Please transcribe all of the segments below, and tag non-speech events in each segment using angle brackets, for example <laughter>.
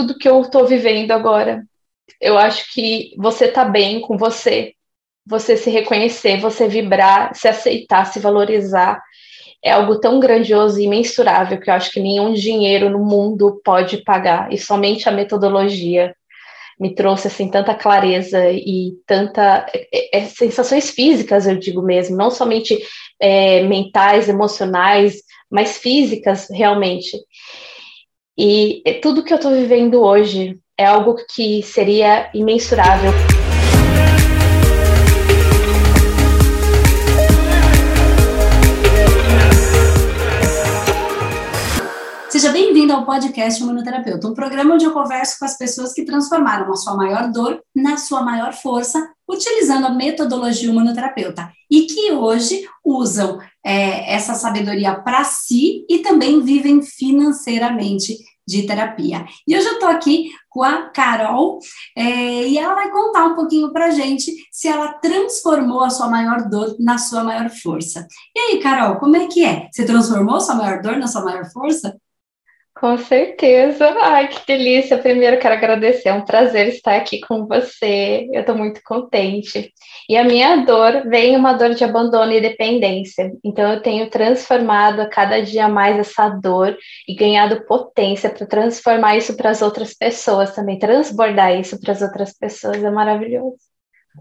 tudo que eu estou vivendo agora. Eu acho que você tá bem com você, você se reconhecer, você vibrar, se aceitar, se valorizar, é algo tão grandioso e imensurável que eu acho que nenhum dinheiro no mundo pode pagar, e somente a metodologia me trouxe assim tanta clareza e tanta é, é, sensações físicas, eu digo mesmo, não somente é, mentais, emocionais, mas físicas realmente. E é, tudo que eu estou vivendo hoje é algo que seria imensurável. Seja bem-vindo ao podcast Humanoterapeuta, um programa onde eu converso com as pessoas que transformaram a sua maior dor na sua maior força, utilizando a metodologia humanoterapeuta, e que hoje usam é, essa sabedoria para si e também vivem financeiramente de terapia. E hoje eu estou aqui com a Carol é, e ela vai contar um pouquinho para gente se ela transformou a sua maior dor na sua maior força. E aí, Carol, como é que é? Você transformou a sua maior dor na sua maior força? Com certeza. Ai, que delícia. Primeiro quero agradecer, é um prazer estar aqui com você. Eu estou muito contente. E a minha dor vem uma dor de abandono e dependência. Então eu tenho transformado a cada dia mais essa dor e ganhado potência para transformar isso para as outras pessoas também, transbordar isso para as outras pessoas. É maravilhoso.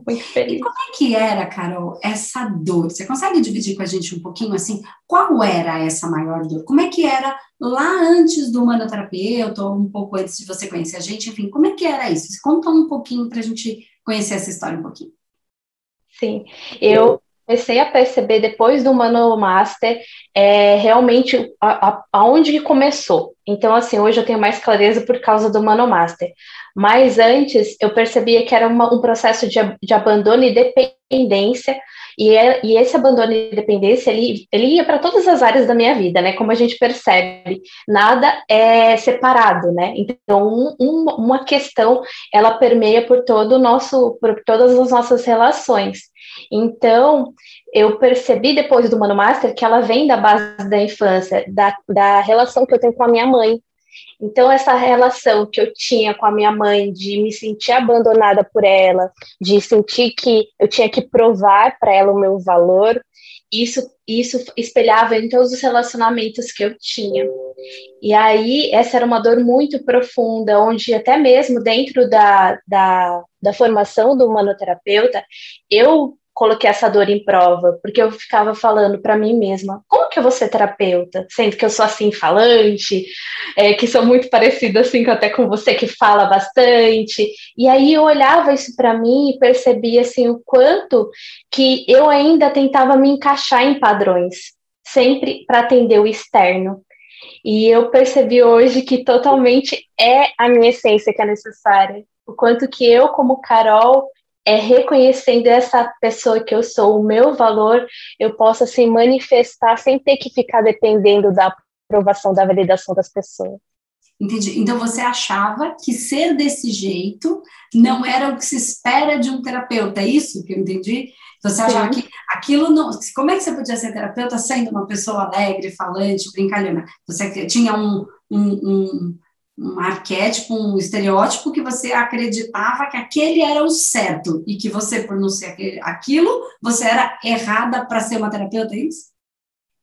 Muito feliz. E como é que era, Carol, essa dor? Você consegue dividir com a gente um pouquinho assim? Qual era essa maior dor? Como é que era lá antes do manoterapeuta, ou um pouco antes de você conhecer a gente? Enfim, como é que era isso? Conta um pouquinho para a gente conhecer essa história um pouquinho. Sim, eu comecei a perceber depois do Mano Master é, realmente a, aonde começou. Então, assim, hoje eu tenho mais clareza por causa do Mano Master. Mas antes eu percebia que era uma, um processo de, de abandono e dependência, e, é, e esse abandono e dependência ele, ele ia para todas as áreas da minha vida, né? Como a gente percebe, nada é separado, né? Então, um, um, uma questão ela permeia por todo o nosso, por todas as nossas relações. Então, eu percebi depois do Mano Master que ela vem da base da infância, da, da relação que eu tenho com a minha mãe. Então, essa relação que eu tinha com a minha mãe, de me sentir abandonada por ela, de sentir que eu tinha que provar para ela o meu valor, isso, isso espelhava em todos os relacionamentos que eu tinha. E aí, essa era uma dor muito profunda, onde até mesmo dentro da, da, da formação do manoterapeuta, eu coloquei essa dor em prova, porque eu ficava falando para mim mesma, como que eu vou ser terapeuta, sendo que eu sou assim falante, é, que sou muito parecida assim até com você que fala bastante. E aí eu olhava isso para mim e percebia assim o quanto que eu ainda tentava me encaixar em padrões, sempre para atender o externo. E eu percebi hoje que totalmente é a minha essência que é necessária. O quanto que eu, como Carol, é reconhecendo essa pessoa que eu sou, o meu valor, eu posso assim manifestar sem ter que ficar dependendo da aprovação, da validação das pessoas. Entendi. Então você achava que ser desse jeito não era o que se espera de um terapeuta, é isso que eu entendi? Você achava Sim. que aquilo não. Como é que você podia ser terapeuta sendo uma pessoa alegre, falante, brincalhona? Você tinha um, um, um um arquétipo, um estereótipo que você acreditava que aquele era o certo e que você, por não ser aquilo, você era errada para ser uma terapeuta, é isso?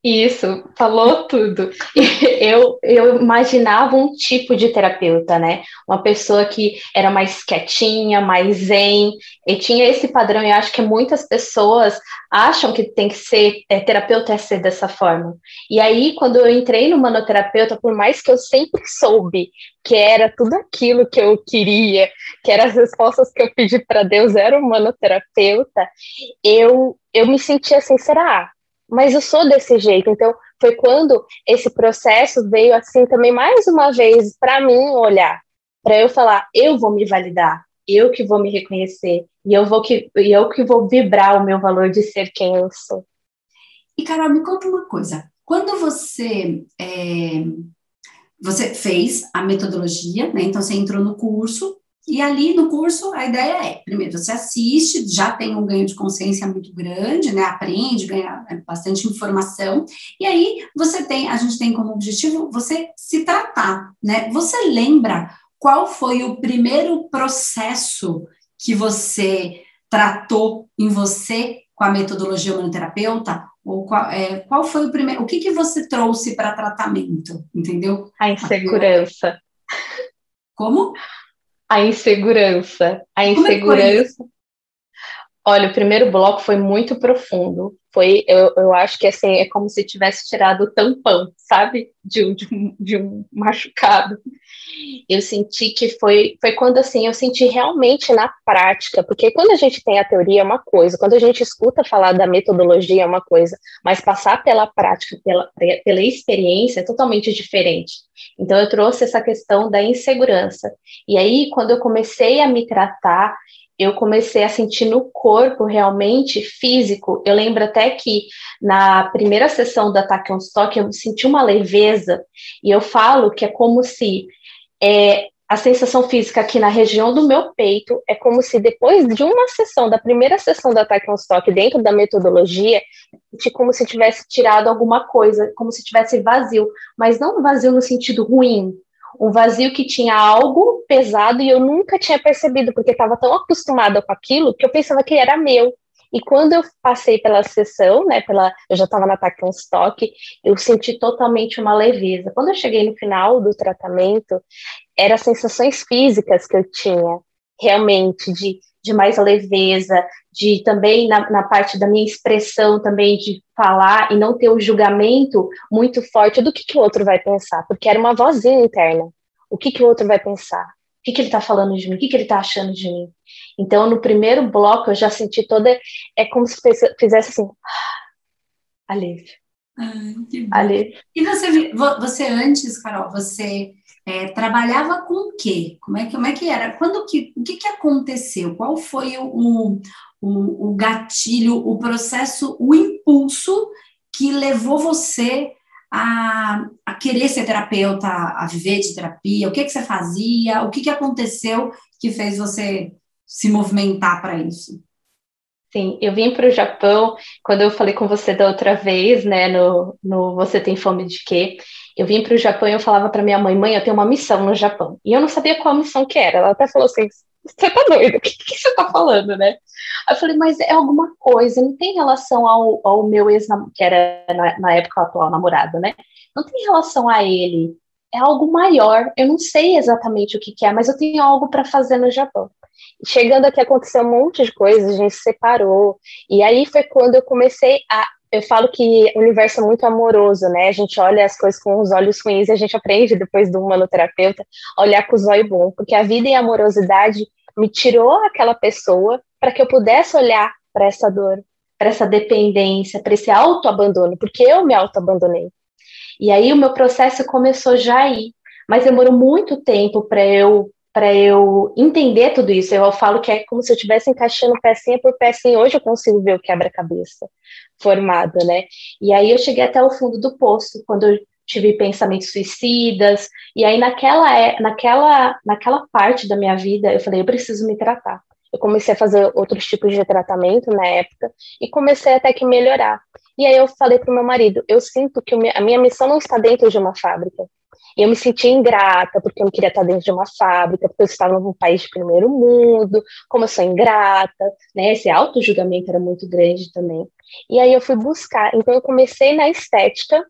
Isso, falou tudo. <laughs> Eu, eu imaginava um tipo de terapeuta, né? Uma pessoa que era mais quietinha, mais zen, e tinha esse padrão, e acho que muitas pessoas acham que tem que ser é, terapeuta é ser dessa forma. E aí, quando eu entrei no manoterapeuta, por mais que eu sempre soube que era tudo aquilo que eu queria, que eram as respostas que eu pedi para Deus, era o manoterapeuta, eu, eu me sentia assim, será? Mas eu sou desse jeito. Então, foi quando esse processo veio assim também mais uma vez para mim olhar, para eu falar, eu vou me validar, eu que vou me reconhecer e eu vou que eu que vou vibrar o meu valor de ser quem eu sou. E Carol, me conta uma coisa. Quando você é, você fez a metodologia, né? Então você entrou no curso e ali no curso, a ideia é, primeiro, você assiste, já tem um ganho de consciência muito grande, né? Aprende, ganha é, bastante informação. E aí você tem, a gente tem como objetivo você se tratar, né? Você lembra qual foi o primeiro processo que você tratou em você com a metodologia humanoterapeuta? Ou qual, é, qual foi o primeiro? O que, que você trouxe para tratamento? Entendeu? A insegurança. Como? A insegurança. A é insegurança. Olha, o primeiro bloco foi muito profundo. Foi, eu, eu acho que assim, é como se tivesse tirado o tampão, sabe? De um, de um, de um machucado. Eu senti que foi, foi quando assim, eu senti realmente na prática, porque quando a gente tem a teoria é uma coisa, quando a gente escuta falar da metodologia é uma coisa, mas passar pela prática, pela, pela experiência é totalmente diferente. Então eu trouxe essa questão da insegurança. E aí, quando eu comecei a me tratar, eu comecei a sentir no corpo realmente físico. Eu lembro até que na primeira sessão da Tachyon Stock eu senti uma leveza e eu falo que é como se é, a sensação física aqui na região do meu peito é como se depois de uma sessão, da primeira sessão da Tachyon Stock dentro da metodologia, como se tivesse tirado alguma coisa, como se tivesse vazio, mas não vazio no sentido ruim, um vazio que tinha algo pesado e eu nunca tinha percebido, porque estava tão acostumada com aquilo que eu pensava que era meu. E quando eu passei pela sessão, né, pela, eu já estava na Tacton Stock, eu senti totalmente uma leveza. Quando eu cheguei no final do tratamento, eram sensações físicas que eu tinha, realmente, de, de mais leveza, de também na, na parte da minha expressão também, de falar e não ter o julgamento muito forte do que, que o outro vai pensar, porque era uma vozinha interna. O que, que o outro vai pensar? O que, que ele está falando de mim? O que, que ele está achando de mim? Então, no primeiro bloco, eu já senti toda. É como se fizesse assim. <gasps> Alívio. Ah, alívio. E você, você antes, Carol, você é, trabalhava com o quê? Como é que, como é que era? Quando que, o que, que aconteceu? Qual foi o, o, o gatilho, o processo, o impulso que levou você a, a, querer ser terapeuta, a viver de terapia? O que, que você fazia? O que, que aconteceu que fez você se movimentar para isso? Sim, eu vim para o Japão, quando eu falei com você da outra vez, né, no, no Você Tem Fome de Quê? Eu vim para o Japão e eu falava para minha mãe, mãe, eu tenho uma missão no Japão. E eu não sabia qual missão que era. Ela até falou assim, você tá doido? O que, que você tá falando, né? Aí eu falei, mas é alguma coisa, não tem relação ao, ao meu ex que era na, na época o atual namorado, né? Não tem relação a ele. É algo maior. Eu não sei exatamente o que, que é, mas eu tenho algo para fazer no Japão. Chegando aqui aconteceu um monte de coisas, a gente se separou. E aí foi quando eu comecei a eu falo que o universo é muito amoroso, né? A gente olha as coisas com os olhos ruins e a gente aprende depois do manoterapeuta a olhar com os olhos bons, porque a vida e a amorosidade me tirou aquela pessoa para que eu pudesse olhar para essa dor, para essa dependência, para esse autoabandono, porque eu me autoabandonei. E aí o meu processo começou já aí, mas demorou muito tempo para eu para eu entender tudo isso. Eu falo que é como se eu estivesse encaixando pecinha por pecinha. Hoje eu consigo ver o quebra-cabeça formado, né? E aí eu cheguei até o fundo do poço, quando eu tive pensamentos suicidas, e aí naquela, é, naquela, naquela parte da minha vida, eu falei, eu preciso me tratar. Eu comecei a fazer outros tipos de tratamento na época, e comecei até que melhorar. E aí eu falei para o meu marido, eu sinto que a minha missão não está dentro de uma fábrica. E eu me senti ingrata, porque eu não queria estar dentro de uma fábrica, porque eu estava num país de primeiro mundo, como eu sou ingrata, né? Esse auto-julgamento era muito grande também. E aí eu fui buscar, então eu comecei na estética,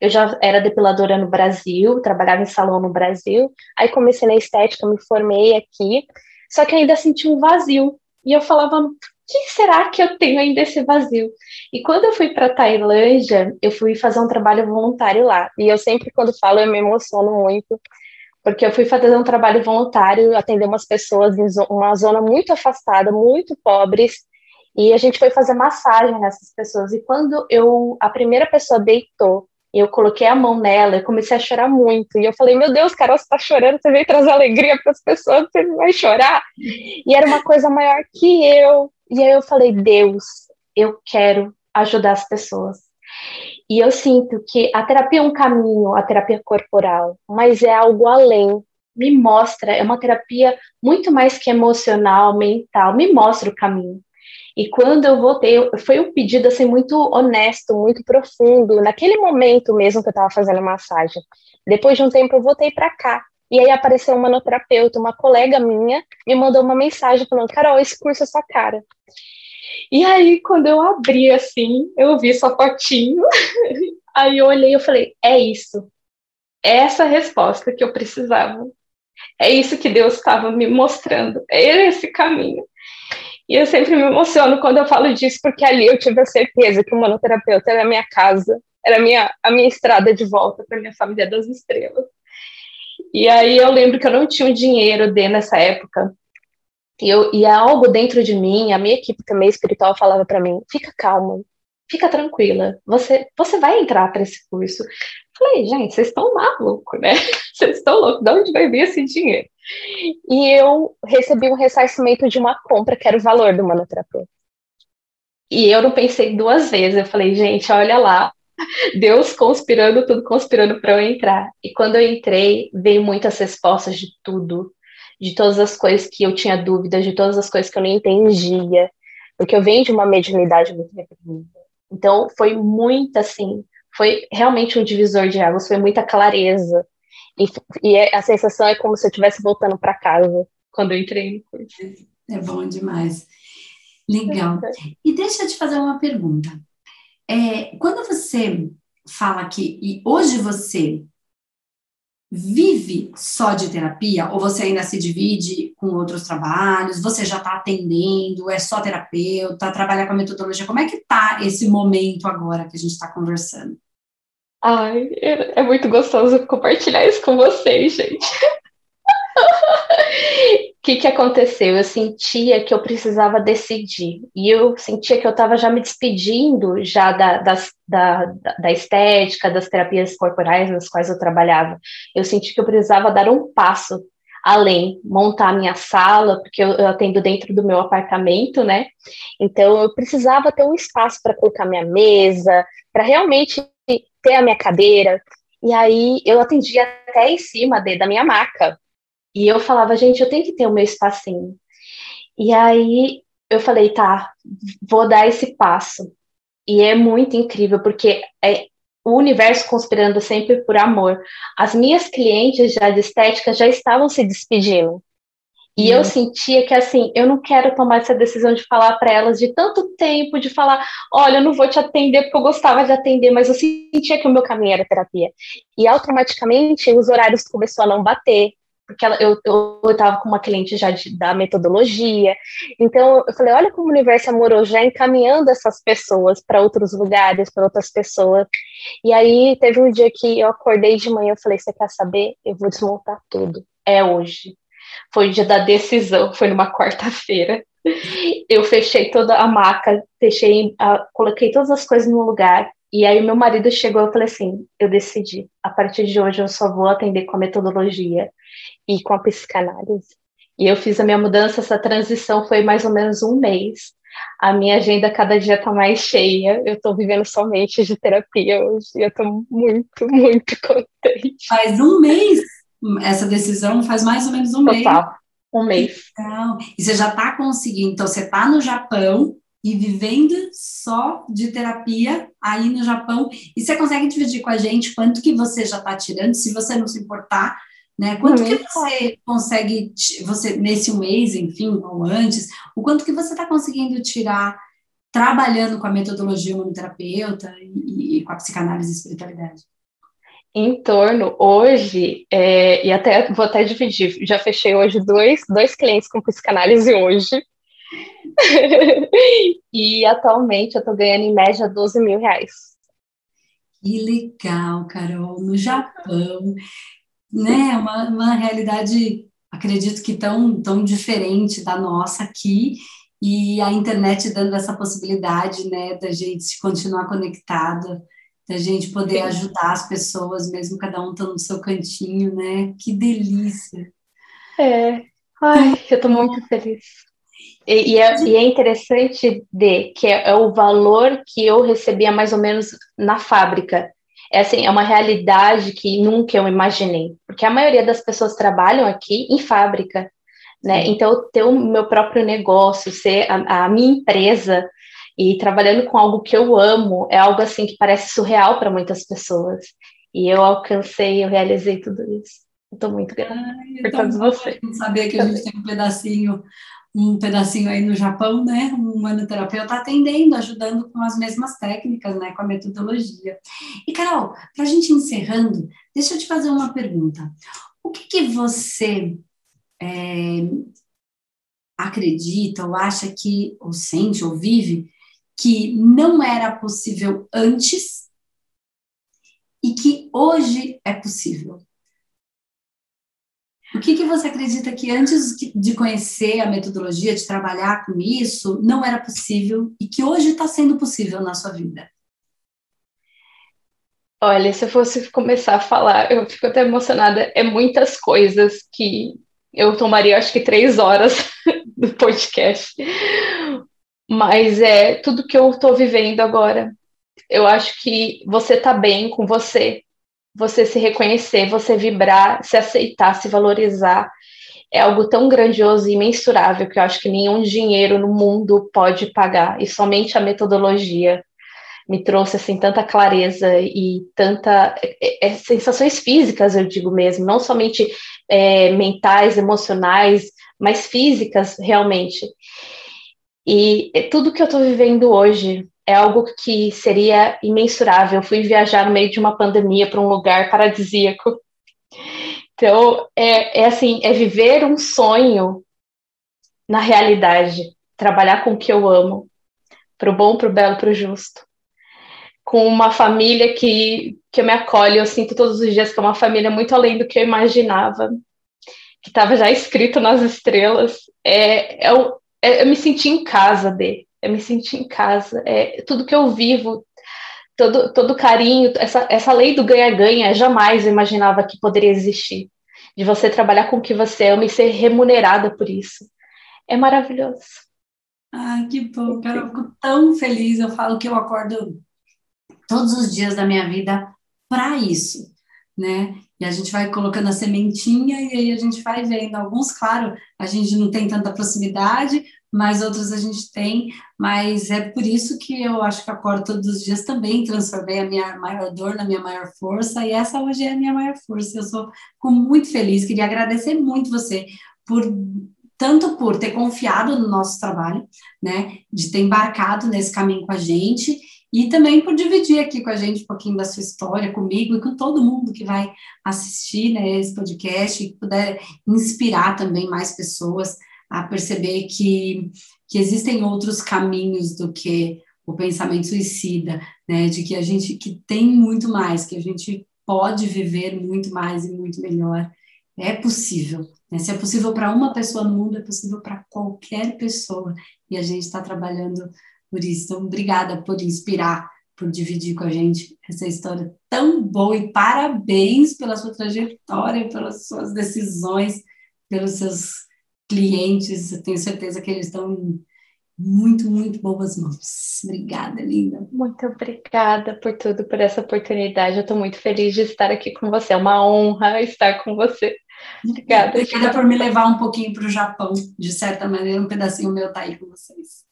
eu já era depiladora no Brasil, trabalhava em salão no Brasil, aí comecei na estética, me formei aqui, só que ainda senti um vazio. E eu falava, o que será que eu tenho ainda esse vazio? E quando eu fui para Tailândia, eu fui fazer um trabalho voluntário lá. E eu sempre, quando falo, eu me emociono muito, porque eu fui fazer um trabalho voluntário, atender umas pessoas em uma zona muito afastada, muito pobres, e a gente foi fazer massagem nessas pessoas. E quando eu a primeira pessoa deitou, eu coloquei a mão nela e comecei a chorar muito. E eu falei: Meu Deus, Carol, você está chorando, você veio trazer alegria para as pessoas, você vai chorar. E era uma coisa maior que eu. E aí eu falei: Deus, eu quero ajudar as pessoas. E eu sinto que a terapia é um caminho, a terapia corporal, mas é algo além. Me mostra, é uma terapia muito mais que emocional, mental, me mostra o caminho. E quando eu voltei, foi um pedido assim muito honesto, muito profundo, naquele momento mesmo que eu estava fazendo massagem. Depois de um tempo eu voltei para cá E aí apareceu uma manoterapeuta, uma colega minha, me mandou uma mensagem falando: Carol, esse curso é sua cara. E aí, quando eu abri assim, eu vi sua fotinho. <laughs> aí eu olhei e falei: é isso. É essa resposta que eu precisava. É isso que Deus estava me mostrando. É esse caminho. E eu sempre me emociono quando eu falo disso, porque ali eu tive a certeza que o manoterapeuta era a minha casa, era a minha, a minha estrada de volta para minha família das estrelas. E aí eu lembro que eu não tinha dinheiro de nessa época. E, eu, e algo dentro de mim, a minha equipe também espiritual falava para mim: fica calma, fica tranquila, você, você vai entrar para esse curso. Falei, gente, vocês estão malucos, né? <laughs> Vocês estão loucos, de onde vai vir esse dinheiro? E eu recebi um ressarcimento de uma compra, que era o valor do manoterapeuta. E eu não pensei duas vezes, eu falei, gente, olha lá, <laughs> Deus conspirando, tudo conspirando para eu entrar. E quando eu entrei, veio muitas respostas de tudo, de todas as coisas que eu tinha dúvidas, de todas as coisas que eu não entendia, porque eu venho de uma mediunidade muito reprimida. Então, foi muito assim, foi realmente um divisor de águas, foi muita clareza. E, e é, a sensação é como se eu estivesse voltando para casa quando eu entrei no curso. É bom demais. Legal. E deixa eu te fazer uma pergunta. É, quando você fala que e hoje você vive só de terapia ou você ainda se divide com outros trabalhos? Você já está atendendo? É só terapeuta? Trabalha com a metodologia? Como é que está esse momento agora que a gente está conversando? Ai, é, é muito gostoso compartilhar isso com vocês, gente. O <laughs> que, que aconteceu? Eu sentia que eu precisava decidir. E eu sentia que eu estava já me despedindo já da, das, da, da estética, das terapias corporais nas quais eu trabalhava. Eu senti que eu precisava dar um passo além, montar a minha sala, porque eu, eu atendo dentro do meu apartamento, né? Então eu precisava ter um espaço para colocar minha mesa, para realmente ter a minha cadeira. E aí eu atendia até em cima de, da minha maca. E eu falava, gente, eu tenho que ter o meu espacinho. E aí eu falei, tá, vou dar esse passo. E é muito incrível, porque é o universo conspirando sempre por amor. As minhas clientes já de estética já estavam se despedindo. E eu uhum. sentia que assim, eu não quero tomar essa decisão de falar para elas de tanto tempo, de falar, olha, eu não vou te atender porque eu gostava de atender, mas eu sentia que o meu caminho era terapia. E automaticamente os horários começaram a não bater, porque ela, eu estava com uma cliente já de, da metodologia. Então eu falei, olha como o universo amoroso já encaminhando essas pessoas para outros lugares, para outras pessoas. E aí teve um dia que eu acordei de manhã, eu falei, você quer saber? Eu vou desmontar tudo. É hoje foi o dia da decisão, foi numa quarta-feira. Eu fechei toda a maca, fechei, a, coloquei todas as coisas no lugar. E aí meu marido chegou e falei assim, eu decidi, a partir de hoje eu só vou atender com a metodologia e com a psicanálise. E eu fiz a minha mudança, essa transição foi mais ou menos um mês. A minha agenda cada dia está mais cheia. Eu estou vivendo somente de terapia hoje. Eu estou muito, muito <laughs> contente. Faz um mês? Essa decisão faz mais ou menos um mês. Total, um mês. Então, e você já está conseguindo, então você está no Japão e vivendo só de terapia aí no Japão, e você consegue dividir com a gente quanto que você já está tirando, se você não se importar, né? Quanto uhum. que você consegue, você nesse mês, enfim, ou antes, o quanto que você está conseguindo tirar trabalhando com a metodologia humanoterapeuta e, e com a psicanálise e espiritualidade? Em torno hoje, é, e até vou até dividir, já fechei hoje dois, dois clientes com psicanálise hoje. <laughs> e atualmente eu estou ganhando em média 12 mil reais. Que legal, Carol, no Japão, né? Uma, uma realidade, acredito que tão, tão diferente da nossa aqui, e a internet dando essa possibilidade, né, da gente continuar conectada da gente poder ajudar as pessoas, mesmo cada um estando no seu cantinho, né? Que delícia! É, ai, eu estou muito feliz. E, e, é, e, é, interessante de que é, é, o valor que eu recebia mais ou menos na fábrica. É assim, é uma realidade que nunca eu imaginei, porque a maioria das pessoas trabalham aqui em fábrica, né? Então ter o meu próprio negócio, ser a, a minha empresa, e trabalhando com algo que eu amo é algo assim que parece surreal para muitas pessoas. E eu alcancei, eu realizei tudo isso. Estou muito grata Ai, por todos vocês. Saber que a gente tem um pedacinho, um pedacinho aí no Japão, né? Um manoterapeuta atendendo, ajudando com as mesmas técnicas, né? Com a metodologia. E, Carol, para a gente encerrando, deixa eu te fazer uma pergunta. O que, que você é, acredita ou acha que, ou sente, ou vive, que não era possível antes e que hoje é possível? O que, que você acredita que antes de conhecer a metodologia, de trabalhar com isso, não era possível e que hoje está sendo possível na sua vida? Olha, se eu fosse começar a falar, eu fico até emocionada. É muitas coisas que eu tomaria, acho que três horas <laughs> do podcast. Mas é tudo que eu estou vivendo agora. Eu acho que você tá bem com você, você se reconhecer, você vibrar, se aceitar, se valorizar, é algo tão grandioso e imensurável que eu acho que nenhum dinheiro no mundo pode pagar, e somente a metodologia me trouxe assim tanta clareza e tanta é, é, sensações físicas, eu digo mesmo, não somente é, mentais, emocionais, mas físicas realmente. E tudo que eu estou vivendo hoje é algo que seria imensurável. Eu fui viajar no meio de uma pandemia para um lugar paradisíaco. <laughs> Então, é, é assim, é viver um sonho na realidade, trabalhar com o que eu amo, para o bom, para o belo, para o justo. Com uma família que, que me acolhe, eu sinto todos os dias que é uma família muito além do que eu imaginava, que estava já escrito nas estrelas. É, é, é, eu me senti em casa dele eu me senti em casa. É, tudo que eu vivo, todo, todo carinho, essa, essa lei do ganha-ganha, jamais eu imaginava que poderia existir. De você trabalhar com o que você ama e ser remunerada por isso. É maravilhoso. Ah, que bom, cara, eu fico tão feliz. Eu falo que eu acordo todos os dias da minha vida para isso, né? A gente vai colocando a sementinha e aí a gente vai vendo. Alguns, claro, a gente não tem tanta proximidade, mas outros a gente tem, mas é por isso que eu acho que acordo todos os dias também, transformei a minha maior dor na minha maior força, e essa hoje é a minha maior força, eu sou muito feliz, queria agradecer muito você por tanto por ter confiado no nosso trabalho, né, de ter embarcado nesse caminho com a gente, e também por dividir aqui com a gente um pouquinho da sua história, comigo e com todo mundo que vai assistir né, esse podcast e puder inspirar também mais pessoas a perceber que, que existem outros caminhos do que o pensamento suicida, né? De que a gente que tem muito mais, que a gente pode viver muito mais e muito melhor. É possível. Né? Se é possível para uma pessoa no mundo, é possível para qualquer pessoa. E a gente está trabalhando por isso. Então, obrigada por inspirar, por dividir com a gente essa história tão boa e parabéns pela sua trajetória, pelas suas decisões, pelos seus clientes, eu tenho certeza que eles estão em muito, muito boas mãos. Obrigada, linda. Muito obrigada por tudo, por essa oportunidade. Eu estou muito feliz de estar aqui com você. É uma honra estar com você. Obrigada. Obrigada por me levar um pouquinho para o Japão. De certa maneira, um pedacinho meu está aí com vocês.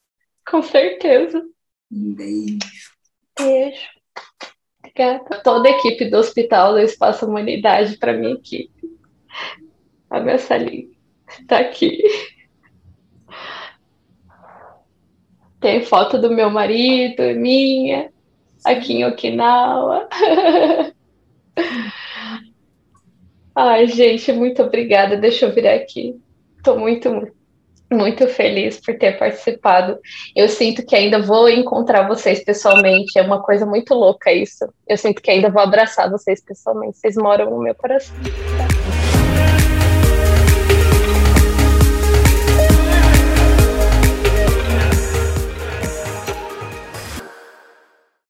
Com certeza. Um beijo. Beijo. Obrigada. Toda a equipe do Hospital do Espaço Humanidade para minha equipe. A minha salinha. Tá aqui. Tem foto do meu marido, minha, aqui em Okinawa. <laughs> Ai, gente, muito obrigada. Deixa eu virar aqui. Estou muito, muito feliz por ter participado. Eu sinto que ainda vou encontrar vocês pessoalmente. É uma coisa muito louca isso. Eu sinto que ainda vou abraçar vocês pessoalmente. Vocês moram no meu coração.